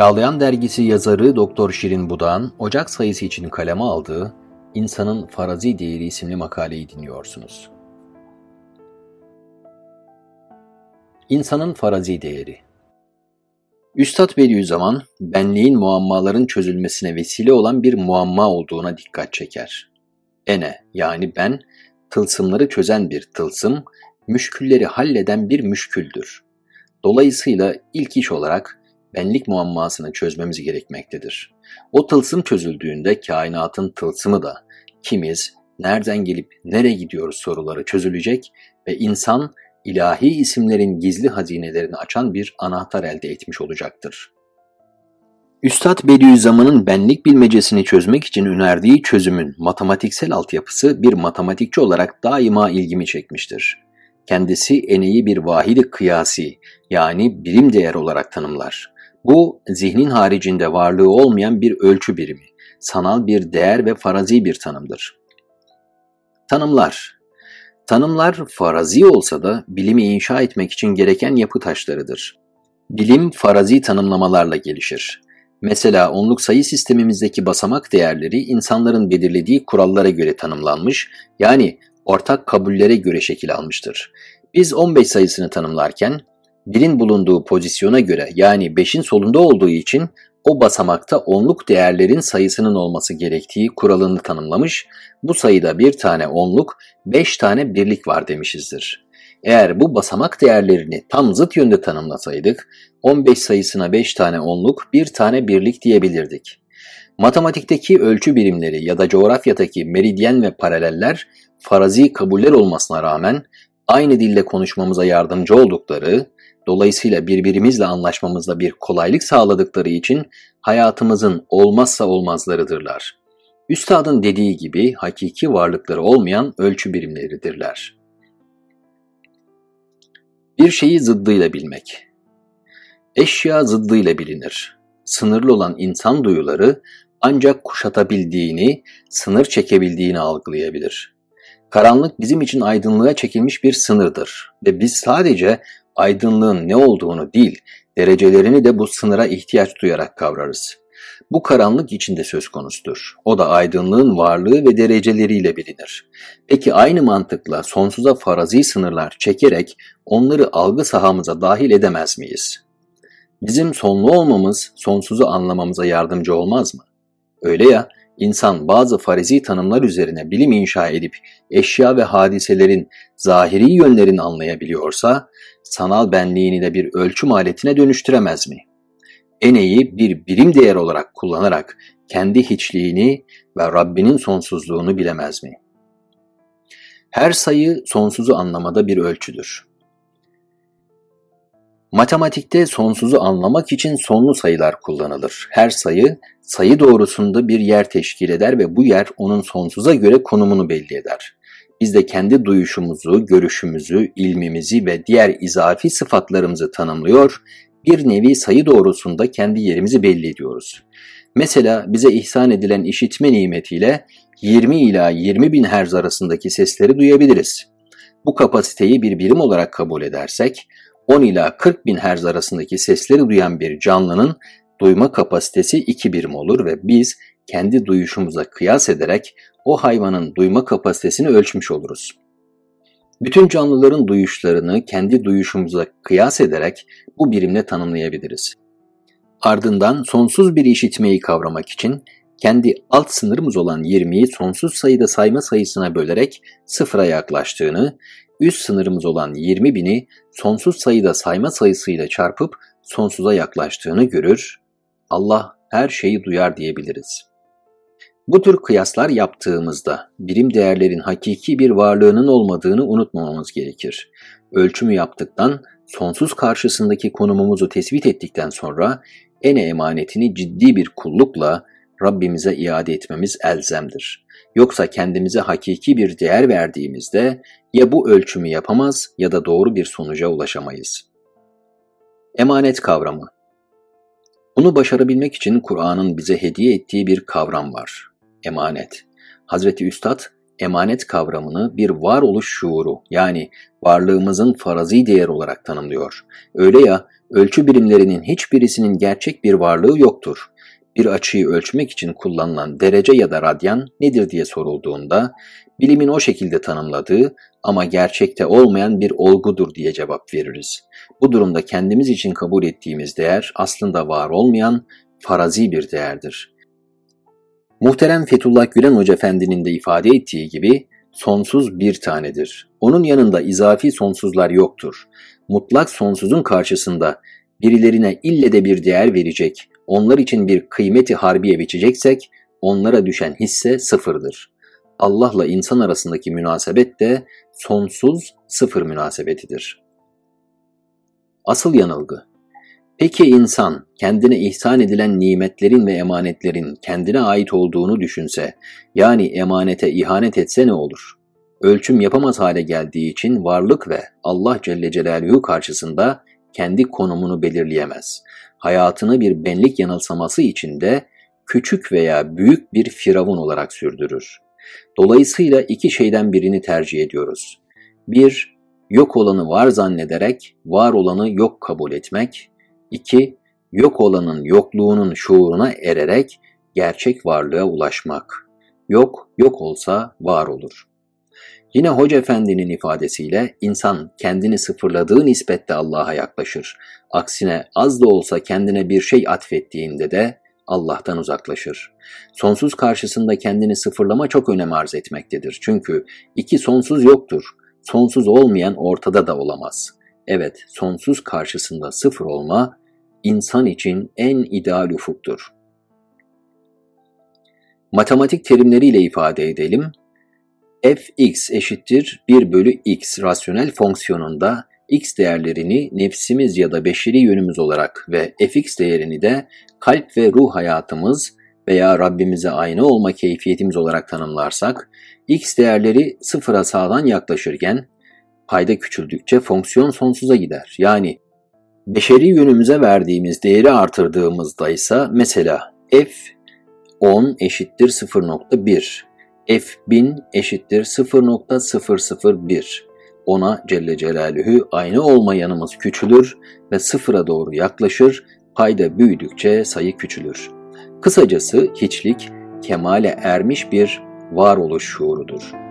Çağlayan Dergisi yazarı Doktor Şirin Budak'ın Ocak sayısı için kaleme aldığı İnsanın Farazi Değeri isimli makaleyi dinliyorsunuz. İnsanın Farazi Değeri Üstad Bediüzzaman, benliğin muammaların çözülmesine vesile olan bir muamma olduğuna dikkat çeker. Ene yani ben, tılsımları çözen bir tılsım, müşkülleri halleden bir müşküldür. Dolayısıyla ilk iş olarak benlik muammasını çözmemiz gerekmektedir. O tılsım çözüldüğünde kainatın tılsımı da kimiz, nereden gelip nereye gidiyoruz soruları çözülecek ve insan ilahi isimlerin gizli hazinelerini açan bir anahtar elde etmiş olacaktır. Üstad Bediüzzaman'ın benlik bilmecesini çözmek için önerdiği çözümün matematiksel altyapısı bir matematikçi olarak daima ilgimi çekmiştir. Kendisi eneyi bir vahidi kıyasi yani birim değer olarak tanımlar. Bu zihnin haricinde varlığı olmayan bir ölçü birimi, sanal bir değer ve farazi bir tanımdır. Tanımlar Tanımlar farazi olsa da bilimi inşa etmek için gereken yapı taşlarıdır. Bilim farazi tanımlamalarla gelişir. Mesela onluk sayı sistemimizdeki basamak değerleri insanların belirlediği kurallara göre tanımlanmış, yani ortak kabullere göre şekil almıştır. Biz 15 sayısını tanımlarken birin bulunduğu pozisyona göre yani 5'in solunda olduğu için o basamakta onluk değerlerin sayısının olması gerektiği kuralını tanımlamış, bu sayıda bir tane onluk, 5 tane birlik var demişizdir. Eğer bu basamak değerlerini tam zıt yönde tanımlasaydık, 15 sayısına 5 tane onluk, bir tane birlik diyebilirdik. Matematikteki ölçü birimleri ya da coğrafyadaki meridyen ve paraleller farazi kabuller olmasına rağmen aynı dille konuşmamıza yardımcı oldukları, Dolayısıyla birbirimizle anlaşmamızda bir kolaylık sağladıkları için hayatımızın olmazsa olmazlarıdırlar. Üstadın dediği gibi hakiki varlıkları olmayan ölçü birimleridirler. Bir şeyi zıddıyla bilmek. Eşya zıddıyla bilinir. Sınırlı olan insan duyuları ancak kuşatabildiğini, sınır çekebildiğini algılayabilir. Karanlık bizim için aydınlığa çekilmiş bir sınırdır ve biz sadece aydınlığın ne olduğunu değil, derecelerini de bu sınıra ihtiyaç duyarak kavrarız. Bu karanlık içinde söz konusudur. O da aydınlığın varlığı ve dereceleriyle bilinir. Peki aynı mantıkla sonsuza farazi sınırlar çekerek onları algı sahamıza dahil edemez miyiz? Bizim sonlu olmamız sonsuzu anlamamıza yardımcı olmaz mı? Öyle ya, İnsan bazı farizi tanımlar üzerine bilim inşa edip eşya ve hadiselerin zahiri yönlerini anlayabiliyorsa, sanal benliğini de bir ölçüm aletine dönüştüremez mi? Eneyi bir birim değer olarak kullanarak kendi hiçliğini ve Rabbinin sonsuzluğunu bilemez mi? Her sayı sonsuzu anlamada bir ölçüdür. Matematikte sonsuzu anlamak için sonlu sayılar kullanılır. Her sayı, sayı doğrusunda bir yer teşkil eder ve bu yer onun sonsuza göre konumunu belli eder. Biz de kendi duyuşumuzu, görüşümüzü, ilmimizi ve diğer izafi sıfatlarımızı tanımlıyor, bir nevi sayı doğrusunda kendi yerimizi belli ediyoruz. Mesela bize ihsan edilen işitme nimetiyle 20 ila 20 bin herz arasındaki sesleri duyabiliriz. Bu kapasiteyi bir birim olarak kabul edersek, 10 ila 40 bin herz arasındaki sesleri duyan bir canlının duyma kapasitesi 2 birim olur ve biz kendi duyuşumuza kıyas ederek o hayvanın duyma kapasitesini ölçmüş oluruz. Bütün canlıların duyuşlarını kendi duyuşumuza kıyas ederek bu birimle tanımlayabiliriz. Ardından sonsuz bir işitmeyi kavramak için kendi alt sınırımız olan 20'yi sonsuz sayıda sayma sayısına bölerek sıfıra yaklaştığını üst sınırımız olan 20 bini sonsuz sayıda sayma sayısıyla çarpıp sonsuza yaklaştığını görür, Allah her şeyi duyar diyebiliriz. Bu tür kıyaslar yaptığımızda birim değerlerin hakiki bir varlığının olmadığını unutmamamız gerekir. Ölçümü yaptıktan, sonsuz karşısındaki konumumuzu tespit ettikten sonra ene emanetini ciddi bir kullukla Rabbimize iade etmemiz elzemdir. Yoksa kendimize hakiki bir değer verdiğimizde ya bu ölçümü yapamaz ya da doğru bir sonuca ulaşamayız. Emanet kavramı Bunu başarabilmek için Kur'an'ın bize hediye ettiği bir kavram var. Emanet. Hazreti Üstad emanet kavramını bir varoluş şuuru yani varlığımızın farazi değer olarak tanımlıyor. Öyle ya Ölçü birimlerinin hiçbirisinin gerçek bir varlığı yoktur. Bir açıyı ölçmek için kullanılan derece ya da radyan nedir diye sorulduğunda bilimin o şekilde tanımladığı ama gerçekte olmayan bir olgudur diye cevap veririz. Bu durumda kendimiz için kabul ettiğimiz değer aslında var olmayan farazi bir değerdir. Muhterem Fethullah Gülen Hoca Efendi'nin de ifade ettiği gibi sonsuz bir tanedir. Onun yanında izafi sonsuzlar yoktur. Mutlak sonsuzun karşısında birilerine ille de bir değer verecek, onlar için bir kıymeti harbiye biçeceksek, onlara düşen hisse sıfırdır. Allah'la insan arasındaki münasebet de sonsuz sıfır münasebetidir. Asıl yanılgı Peki insan kendine ihsan edilen nimetlerin ve emanetlerin kendine ait olduğunu düşünse, yani emanete ihanet etse ne olur? Ölçüm yapamaz hale geldiği için varlık ve Allah Celle Celaluhu karşısında kendi konumunu belirleyemez. Hayatını bir benlik yanılsaması içinde küçük veya büyük bir firavun olarak sürdürür. Dolayısıyla iki şeyden birini tercih ediyoruz. Bir, yok olanı var zannederek var olanı yok kabul etmek. 2. Yok olanın yokluğunun şuuruna ererek gerçek varlığa ulaşmak. Yok, yok olsa var olur. Yine Hoca Efendi'nin ifadesiyle insan kendini sıfırladığı nispette Allah'a yaklaşır. Aksine az da olsa kendine bir şey atfettiğinde de Allah'tan uzaklaşır. Sonsuz karşısında kendini sıfırlama çok önem arz etmektedir. Çünkü iki sonsuz yoktur. Sonsuz olmayan ortada da olamaz. Evet, sonsuz karşısında sıfır olma insan için en ideal ufuktur. Matematik terimleriyle ifade edelim. Fx eşittir 1 bölü x rasyonel fonksiyonunda x değerlerini nefsimiz ya da beşeri yönümüz olarak ve fx değerini de kalp ve ruh hayatımız veya Rabbimize aynı olma keyfiyetimiz olarak tanımlarsak, x değerleri sıfıra sağdan yaklaşırken payda küçüldükçe fonksiyon sonsuza gider. Yani Beşeri yönümüze verdiğimiz değeri artırdığımızda ise mesela f 10 eşittir 0.1, f 1000 eşittir 0.001. Ona Celle Celaluhu aynı olma yanımız küçülür ve sıfıra doğru yaklaşır, payda büyüdükçe sayı küçülür. Kısacası hiçlik, kemale ermiş bir varoluş şuurudur.''